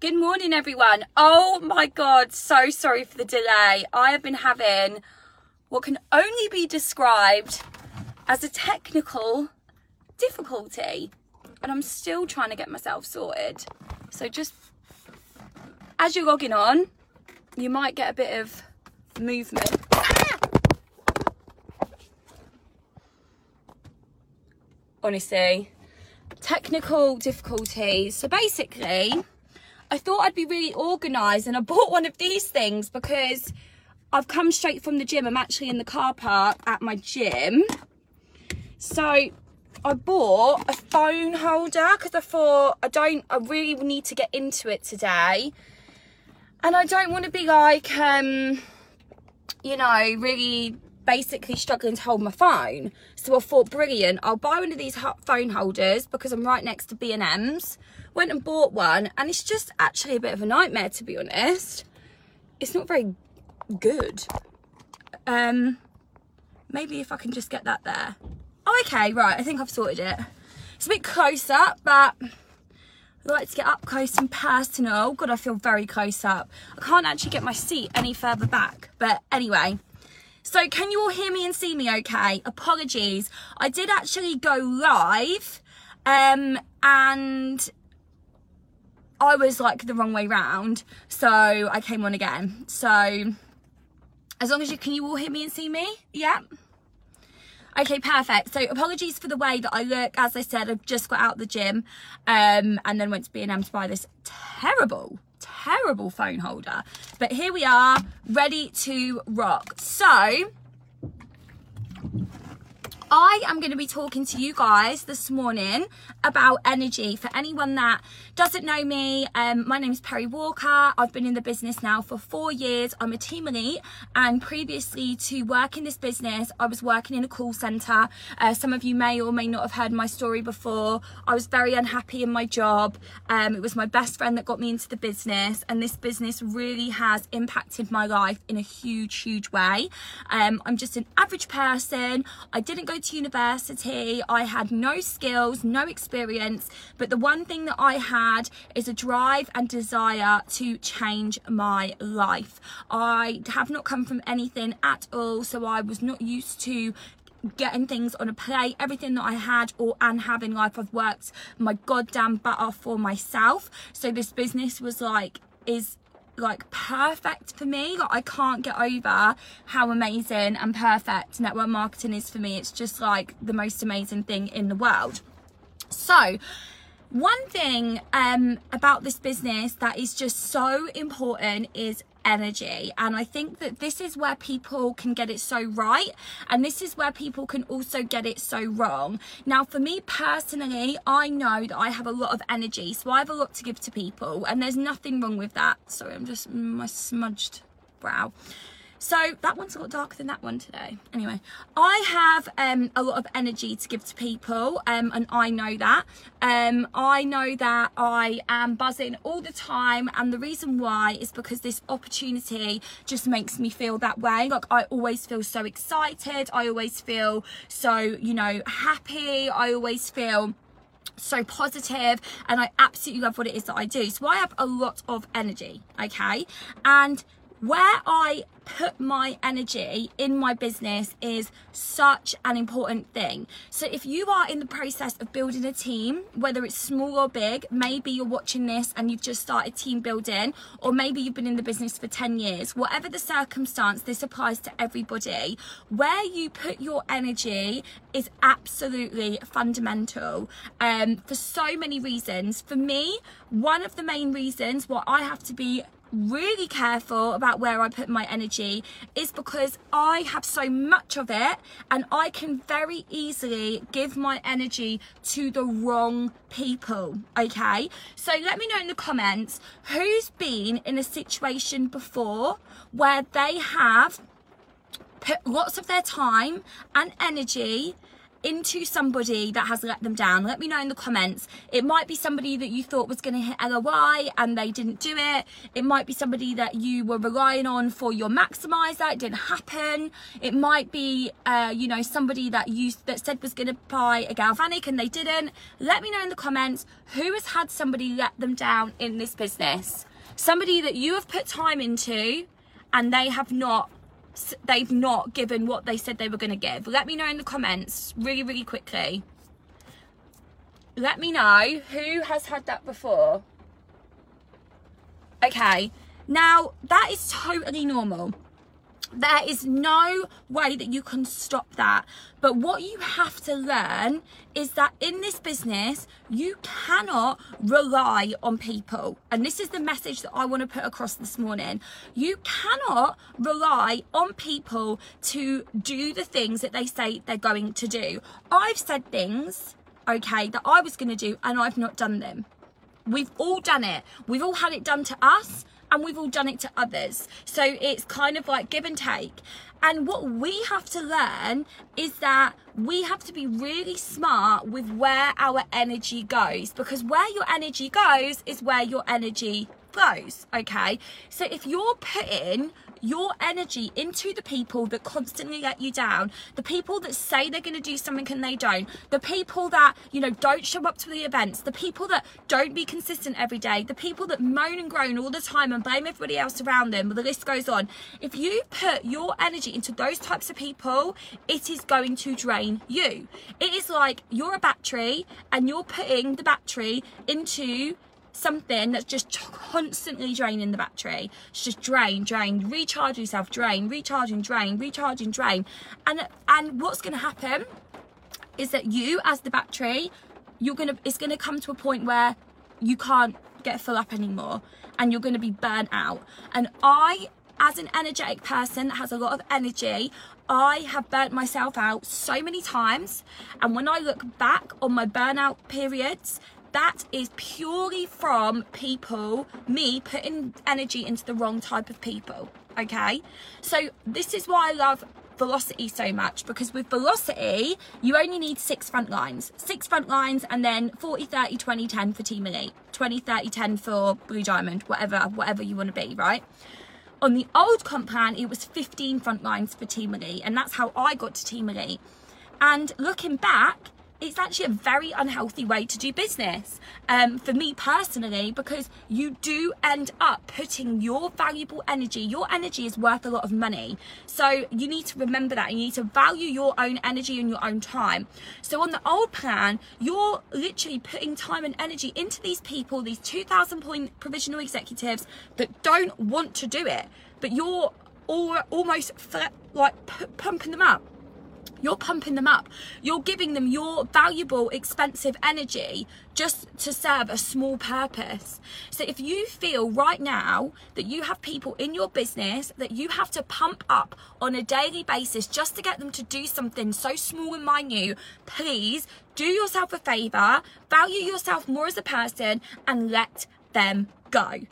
Good morning, everyone. Oh my God, so sorry for the delay. I have been having what can only be described as a technical difficulty, and I'm still trying to get myself sorted. So, just as you're logging on, you might get a bit of movement. Honestly, technical difficulties. So, basically, I thought I'd be really organised and I bought one of these things because I've come straight from the gym. I'm actually in the car park at my gym. So I bought a phone holder because I thought I don't, I really need to get into it today. And I don't want to be like, um, you know, really basically struggling to hold my phone. So I thought, brilliant, I'll buy one of these phone holders because I'm right next to B&M's. Went and bought one and it's just actually a bit of a nightmare to be honest. It's not very good. Um, maybe if I can just get that there. Oh, okay, right, I think I've sorted it. It's a bit close up, but I like to get up close and personal. God, I feel very close up. I can't actually get my seat any further back. But anyway, so can you all hear me and see me okay? Apologies. I did actually go live um, and I was like the wrong way round. So I came on again. So as long as you, can you all hear me and see me? Yeah. Okay, perfect. So apologies for the way that I look. As I said, I've just got out the gym um, and then went to B&M to buy this terrible terrible phone holder. But here we are, ready to rock. So, I am going to be talking to you guys this morning about energy. For anyone that doesn't know me, um, my name is Perrie Walker. I've been in the business now for four years. I'm a team elite, and previously to work in this business, I was working in a call center. Uh, some of you may or may not have heard my story before. I was very unhappy in my job. Um, it was my best friend that got me into the business, and this business really has impacted my life in a huge, huge way. Um, I'm just an average person. I didn't go to university. I had no skills, no experience, but the one thing that I had is a drive and desire to change my life. I have not come from anything at all, so I was not used to getting things on a plate everything that i had or and having life i've worked my goddamn butt off for myself so this business was like is like perfect for me. Like I can't get over how amazing and perfect network marketing is for me. It's just like the most amazing thing in the world. So, one thing um, about this business that is just so important is energy. And I think that this is where people can get it so right. And this is where people can also get it so wrong. Now, for me personally, I know that I have a lot of energy. So I have a lot to give to people. And there's nothing wrong with that. Sorry, I'm just my smudged brow. So that one's a lot darker than that one today. Anyway, I have um, a lot of energy to give to people um, and I know that. Um, I know that I am buzzing all the time and the reason why is because this opportunity just makes me feel that way. Like I always feel so excited. I always feel so, you know, happy. I always feel so positive and I absolutely love what it is that I do. So I have a lot of energy, okay? And where I put my energy in my business is such an important thing. So if you are in the process of building a team, whether it's small or big, maybe you're watching this and you've just started team building, or maybe you've been in the business for 10 years, whatever the circumstance, this applies to everybody. Where you put your energy is absolutely fundamental um, for so many reasons. For me, one of the main reasons why I have to be really careful about where I put my energy is because I have so much of it and I can very easily give my energy to the wrong people. Okay, so let me know in the comments who's been in a situation before where they have put lots of their time and energy into somebody that has let them down. Let me know in the comments. It might be somebody that you thought was going to hit LOI and they didn't do it. It might be somebody that you were relying on for your maximizer. It didn't happen. It might be, uh, you know, somebody that you that said was going to buy a galvanic and they didn't. Let me know in the comments who has had somebody let them down in this business. Somebody that you have put time into and they have not they've not given what they said they were going to give. Let me know in the comments really, really quickly. Let me know who has had that before. Okay, now that is totally normal. There is no way that you can stop that. But what you have to learn is that in this business, you cannot rely on people. And this is the message that I want to put across this morning. You cannot rely on people to do the things that they say they're going to do. I've said things, okay, that I was going to do and I've not done them. We've all done it. We've all had it done to us and we've all done it to others. So it's kind of like give and take. And what we have to learn is that we have to be really smart with where our energy goes because where your energy goes is where your energy flows. Okay. So if you're putting your energy into the people that constantly let you down, the people that say they're going to do something and they don't, the people that, you know, don't show up to the events, the people that don't be consistent every day, the people that moan and groan all the time and blame everybody else around them, the list goes on. If you put your energy into those types of people, it is going to drain you. It is like you're a battery and you're putting the battery into something that's just constantly draining the battery. It's just drain, drain, recharge yourself, drain, recharging, drain, recharging, drain. And and what's gonna happen is that you as the battery, you're gonna it's gonna come to a point where you can't get full up anymore and you're gonna be burnt out. And I as an energetic person that has a lot of energy, I have burnt myself out so many times. And when I look back on my burnout periods, that is purely from people, me putting energy into the wrong type of people. Okay, so this is why I love velocity so much because with velocity you only need six front lines. Six front lines and then 40 30 20 10 for team elite. 20 30 10 for blue diamond whatever whatever you want to be right? On the old comp plan it was 15 front lines for team elite and that's how i got to team elite. And looking back it's actually a very unhealthy way to do business um, for me personally because you do end up putting your valuable energy your energy is worth a lot of money. So you need to remember that you need to value your own energy and your own time. So on the old plan you're literally putting time and energy into these people these 2000 point provisional executives that don't want to do it but you're all, almost like pumping them up you're pumping them up. You're giving them your valuable, expensive energy just to serve a small purpose. So if you feel right now that you have people in your business that you have to pump up on a daily basis just to get them to do something so small and minute, please do yourself a favor, value yourself more as a person, and let them go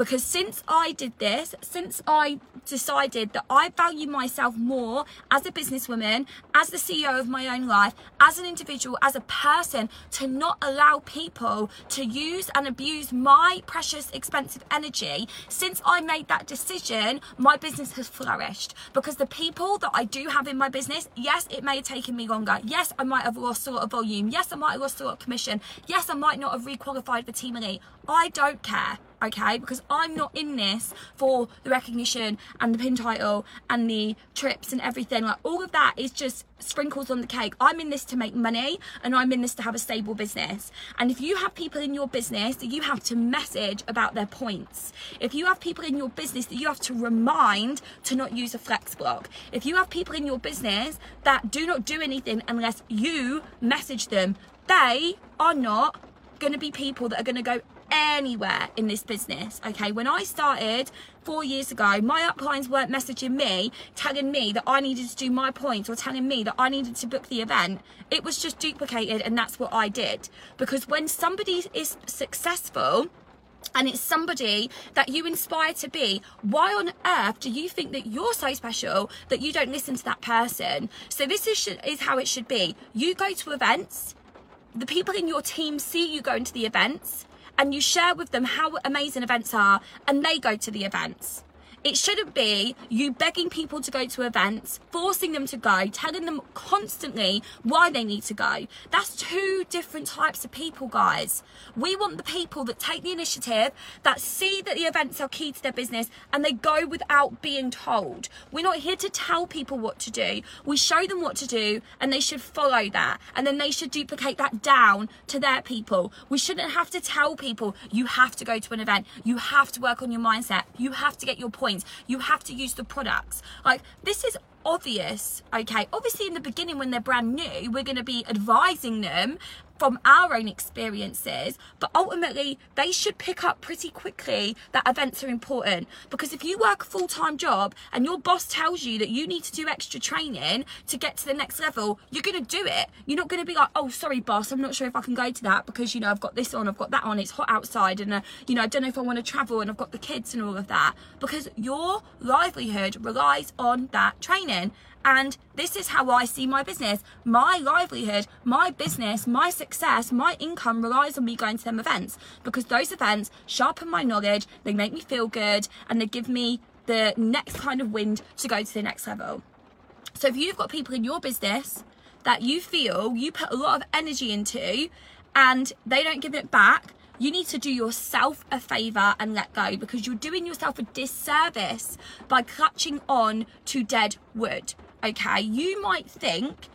because since I did this, since I decided that I value myself more as a businesswoman, as the CEO of my own life, as an individual, as a person, to not allow people to use and abuse my precious, expensive energy, since I made that decision, my business has flourished. Because the people that I do have in my business, yes, it may have taken me longer. Yes, I might have lost a lot of volume. Yes, I might have lost a lot of commission. Yes, I might not have requalified for Team Elite. I don't care okay? Because I'm not in this for the recognition and the pin title and the trips and everything. Like all of that is just sprinkles on the cake. I'm in this to make money and I'm in this to have a stable business. And if you have people in your business that you have to message about their points, if you have people in your business that you have to remind to not use a flex block, if you have people in your business that do not do anything unless you message them, they are not going to be people that are going to go anywhere in this business. Okay, when I started four years ago, my uplines weren't messaging me telling me that I needed to do my points or telling me that I needed to book the event. It was just duplicated, and that's what I did. Because when somebody is successful, and it's somebody that you inspire to be, why on earth do you think that you're so special that you don't listen to that person? So this is, is how it should be. You go to events, the people in your team see you going to the events, and you share with them how amazing events are, and they go to the events. It shouldn't be you begging people to go to events, forcing them to go, telling them constantly why they need to go. That's two different types of people, guys. We want the people that take the initiative, that see that the events are key to their business, and they go without being told. We're not here to tell people what to do. We show them what to do, and they should follow that. And then they should duplicate that down to their people. We shouldn't have to tell people, you have to go to an event, you have to work on your mindset, you have to get your point You have to use the products. Like this is obvious, okay? Obviously, in the beginning, when they're brand new, we're going to be advising them from our own experiences, but ultimately they should pick up pretty quickly that events are important. Because if you work a full time job and your boss tells you that you need to do extra training to get to the next level, you're going to do it. You're not going to be like, oh, sorry, boss, I'm not sure if I can go to that because, you know, I've got this on, I've got that on, it's hot outside, and, uh, you know, I don't know if I want to travel and I've got the kids and all of that. Because your livelihood relies on that training. And this is how I see my business. My livelihood, my business, my success, my income relies on me going to them events because those events sharpen my knowledge, they make me feel good, and they give me the next kind of wind to go to the next level. So if you've got people in your business that you feel you put a lot of energy into and they don't give it back, you need to do yourself a favor and let go because you're doing yourself a disservice by clutching on to dead wood okay, you might think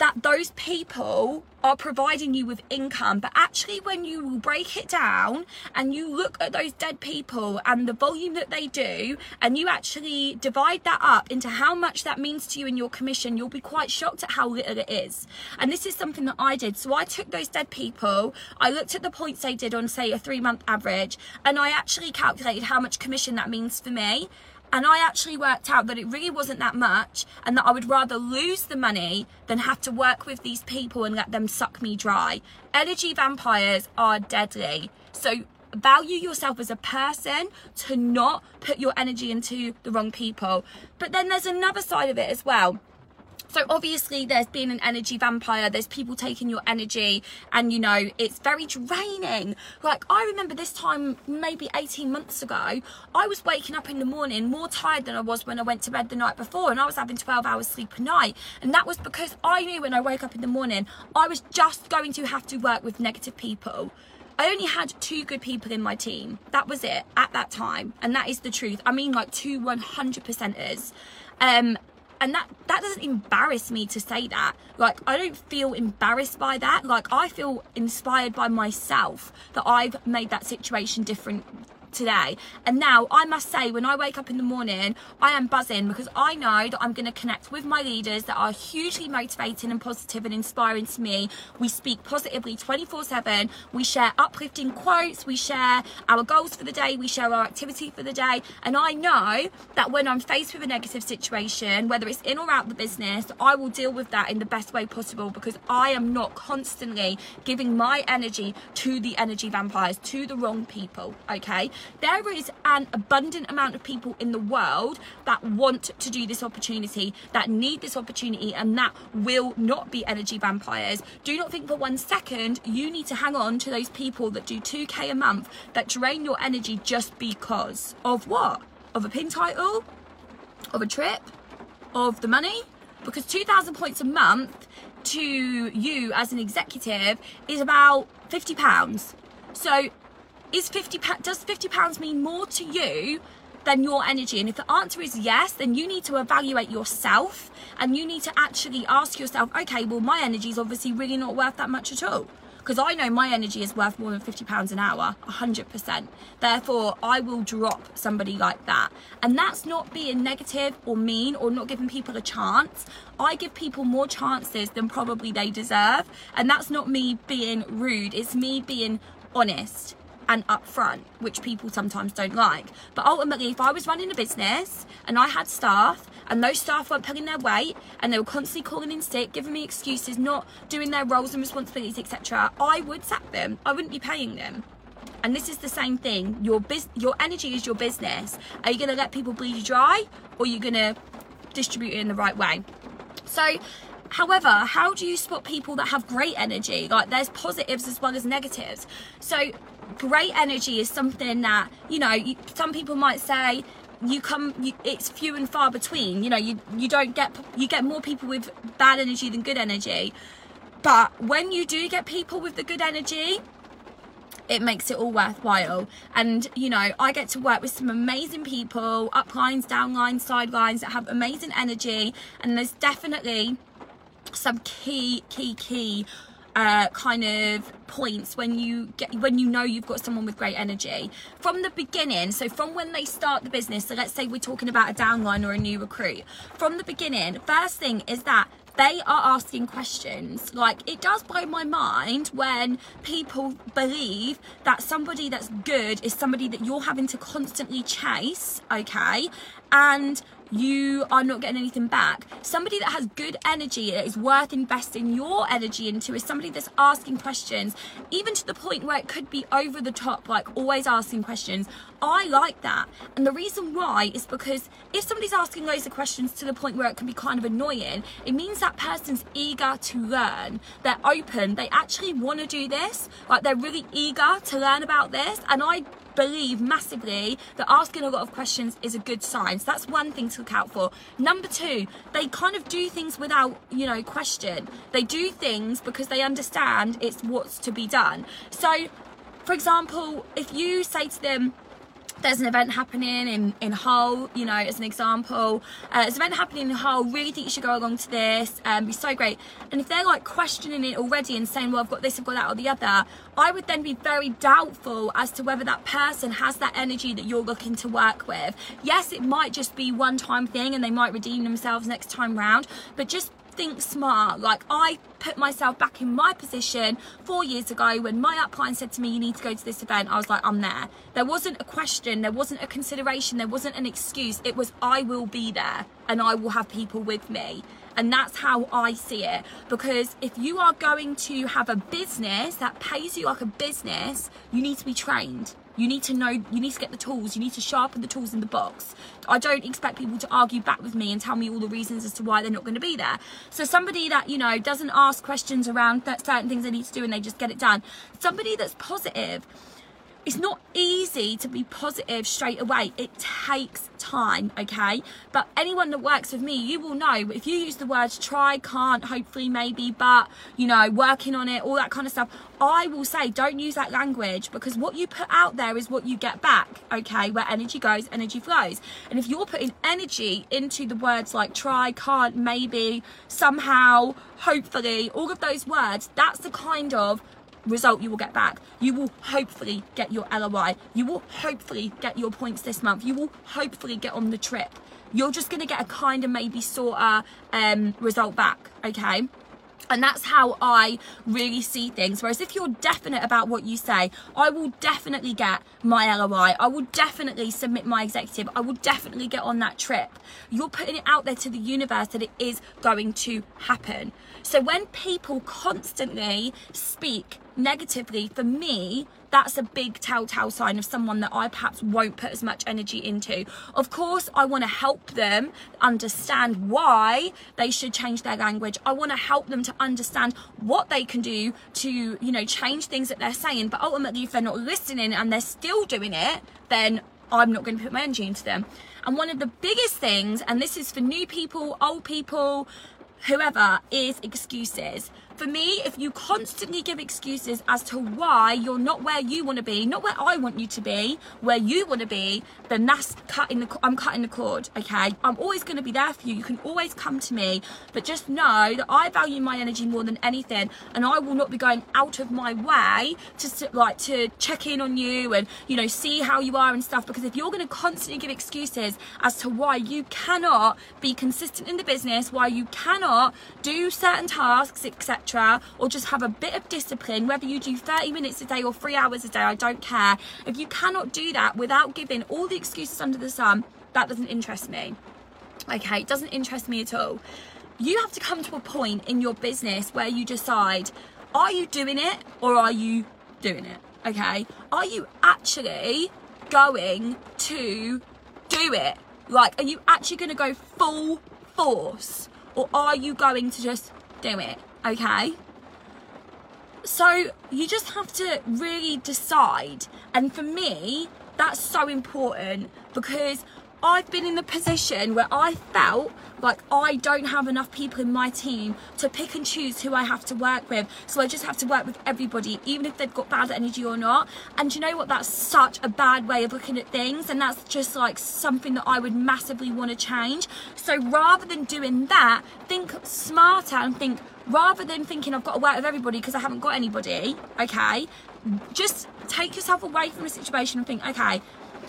that those people are providing you with income but actually when you break it down and you look at those dead people and the volume that they do and you actually divide that up into how much that means to you in your commission you'll be quite shocked at how little it is. And this is something that I did. So I took those dead people I looked at the points they did on say a three month average and I actually calculated how much commission that means for me and I actually worked out that it really wasn't that much and that I would rather lose the money than have to work with these people and let them suck me dry. Energy vampires are deadly. So value yourself as a person to not put your energy into the wrong people. But then there's another side of it as well so obviously there's been an energy vampire, there's people taking your energy and you know, it's very draining. Like I remember this time maybe 18 months ago, I was waking up in the morning more tired than I was when I went to bed the night before and I was having 12 hours sleep a night. And that was because I knew when I woke up in the morning, I was just going to have to work with negative people. I only had two good people in my team. That was it at that time. And that is the truth. I mean, like two 100%ers. Um, and that that doesn't embarrass me to say that. Like i don't feel embarrassed by that. Like i feel inspired by myself that i've made that situation different today. And now I must say, when I wake up in the morning, I am buzzing because I know that I'm going to connect with my leaders that are hugely motivating and positive and inspiring to me. We speak positively 24 7. We share uplifting quotes. We share our goals for the day. We share our activity for the day. And I know that when I'm faced with a negative situation, whether it's in or out the business, I will deal with that in the best way possible because I am not constantly giving my energy to the energy vampires, to the wrong people. Okay. There is an abundant amount of people in the world that want to do this opportunity, that need this opportunity, and that will not be energy vampires. Do not think for one second you need to hang on to those people that do 2k a month that drain your energy just because of what? Of a pin title? Of a trip? Of the money? Because 2,000 points a month to you as an executive is about 50 pounds. So is 50 does 50 pounds mean more to you than your energy? And if the answer is yes then you need to evaluate yourself and you need to actually ask yourself okay well my energy is obviously really not worth that much at all. Because I know my energy is worth more than 50 pounds an hour 100% therefore I will drop somebody like that. And that's not being negative or mean or not giving people a chance. I give people more chances than probably they deserve. And that's not me being rude. It's me being honest and upfront, which people sometimes don't like. But ultimately, if I was running a business and I had staff and those staff weren't pulling their weight and they were constantly calling in sick, giving me excuses, not doing their roles and responsibilities, etc., I would sack them. I wouldn't be paying them. And this is the same thing. Your bus- your energy is your business. Are you going to let people bleed you dry or are you going to distribute it in the right way? So, however, how do you spot people that have great energy? Like there's positives as well as negatives. So, great energy is something that, you know, some people might say you come you, it's few and far between you know you you don't get you get more people with bad energy than good energy but when you do get people with the good energy it makes it all worthwhile. And you know, I get to work with some amazing people, uplines, downlines, sidelines that have amazing energy, and there's definitely some key, key, key uh, kind of points when you get when you know you've got someone with great energy from the beginning so from when they start the business so let's say we're talking about a downline or a new recruit from the beginning first thing is that they are asking questions. Like, it does blow my mind when people believe that somebody that's good is somebody that you're having to constantly chase, okay? And you are not getting anything back. Somebody that has good energy that is worth investing your energy into is somebody that's asking questions, even to the point where it could be over the top, like always asking questions. I like that. And the reason why is because if somebody's asking loads of questions to the point where it can be kind of annoying, it means that person's eager to learn. They're open. They actually want to do this. Like they're really eager to learn about this. And I believe massively that asking a lot of questions is a good sign. So that's one thing to look out for. Number two, they kind of do things without, you know, question. They do things because they understand it's what's to be done. So, for example, if you say to them, there's an event happening in, in Hull, you know, as an example. Uh, there's an event happening in Hull, really think you should go along to this, um, be so great. And if they're like questioning it already and saying, well, I've got this, I've got that, or the other, I would then be very doubtful as to whether that person has that energy that you're looking to work with. Yes, it might just be one time thing and they might redeem themselves next time round, but just think smart. Like I put myself back in my position four years ago when my upline said to me, you need to go to this event. I was like, I'm there. There wasn't a question. There wasn't a consideration. There wasn't an excuse. It was, I will be there and I will have people with me. And that's how I see it. Because if you are going to have a business that pays you like a business, you need to be trained. You need to know, you need to get the tools, you need to sharpen the tools in the box. I don't expect people to argue back with me and tell me all the reasons as to why they're not going to be there. So somebody that, you know, doesn't ask questions around certain things they need to do and they just get it done. Somebody that's positive it's not easy to be positive straight away. It takes time, okay? But anyone that works with me, you will know if you use the words try, can't, hopefully, maybe, but, you know, working on it, all that kind of stuff, I will say don't use that language because what you put out there is what you get back, okay? Where energy goes, energy flows. And if you're putting energy into the words like try, can't, maybe, somehow, hopefully, all of those words, that's the kind of result you will get back. You will hopefully get your LOI. You will hopefully get your points this month. You will hopefully get on the trip. You're just going to get a kind of maybe sort of um, result back, okay? And that's how I really see things. Whereas if you're definite about what you say, I will definitely get my LOI. I will definitely submit my executive. I will definitely get on that trip. You're putting it out there to the universe that it is going to happen. So when people constantly speak negatively, for me, that's a big telltale sign of someone that I perhaps won't put as much energy into. Of course, I want to help them understand why they should change their language. I want to help them to understand what they can do to, you know, change things that they're saying. But ultimately, if they're not listening and they're still doing it, then I'm not going to put my energy into them. And one of the biggest things, and this is for new people, old people, whoever, is excuses. For me, if you constantly give excuses as to why you're not where you want to be, not where I want you to be, where you want to be, then that's cutting the I'm cutting the cord, okay? I'm always going to be there for you. You can always come to me, but just know that I value my energy more than anything and I will not be going out of my way to like to check in on you and, you know, see how you are and stuff because if you're going to constantly give excuses as to why you cannot be consistent in the business, why you cannot do certain tasks, etc or just have a bit of discipline, whether you do 30 minutes a day or three hours a day, I don't care. If you cannot do that without giving all the excuses under the sun, that doesn't interest me. Okay, it doesn't interest me at all. You have to come to a point in your business where you decide are you doing it or are you doing it? Okay, are you actually going to do it? Like, are you actually going to go full force or are you going to just do it? Okay. So you just have to really decide. And for me, that's so important because I've been in the position where I felt like I don't have enough people in my team to pick and choose who I have to work with. So I just have to work with everybody, even if they've got bad energy or not. And you know what? That's such a bad way of looking at things. And that's just like something that I would massively want to change. So rather than doing that, think smarter and think, rather than thinking I've got to work with everybody because I haven't got anybody, okay, just take yourself away from the situation and think, okay,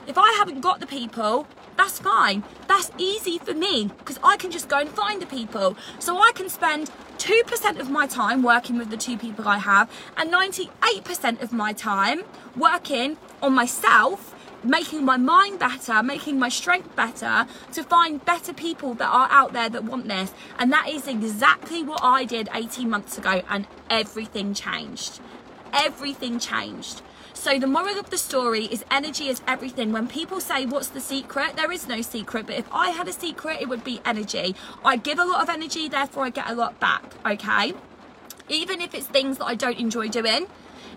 if I haven't got the people, that's fine. That's easy for me because I can just go and find the people. So I can spend 2% of my time working with the two people I have and 98% of my time working on myself making my mind better, making my strength better to find better people that are out there that want this. And that is exactly what I did 18 months ago, and everything changed. Everything changed. So the moral of the story is energy is everything. When people say what's the secret, there is no secret. But if I had a secret, it would be energy. I give a lot of energy, therefore I get a lot back. Okay. Even if it's things that I don't enjoy doing,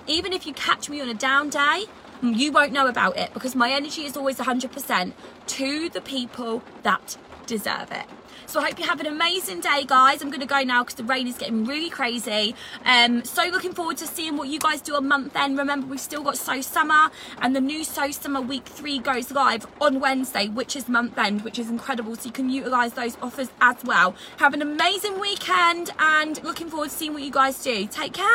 even if you catch me on a down day, you won't know about it because my energy is always 100% to the people that deserve it. So I hope you have an amazing day, guys. I'm going to go now because the rain is getting really crazy. Um, so looking forward to seeing what you guys do on month end. Remember, we've still got So Summer and the new So Summer Week 3 goes live on Wednesday, which is month end, which is incredible. So you can utilise those offers as well. Have an amazing weekend and looking forward to seeing what you guys do. Take care.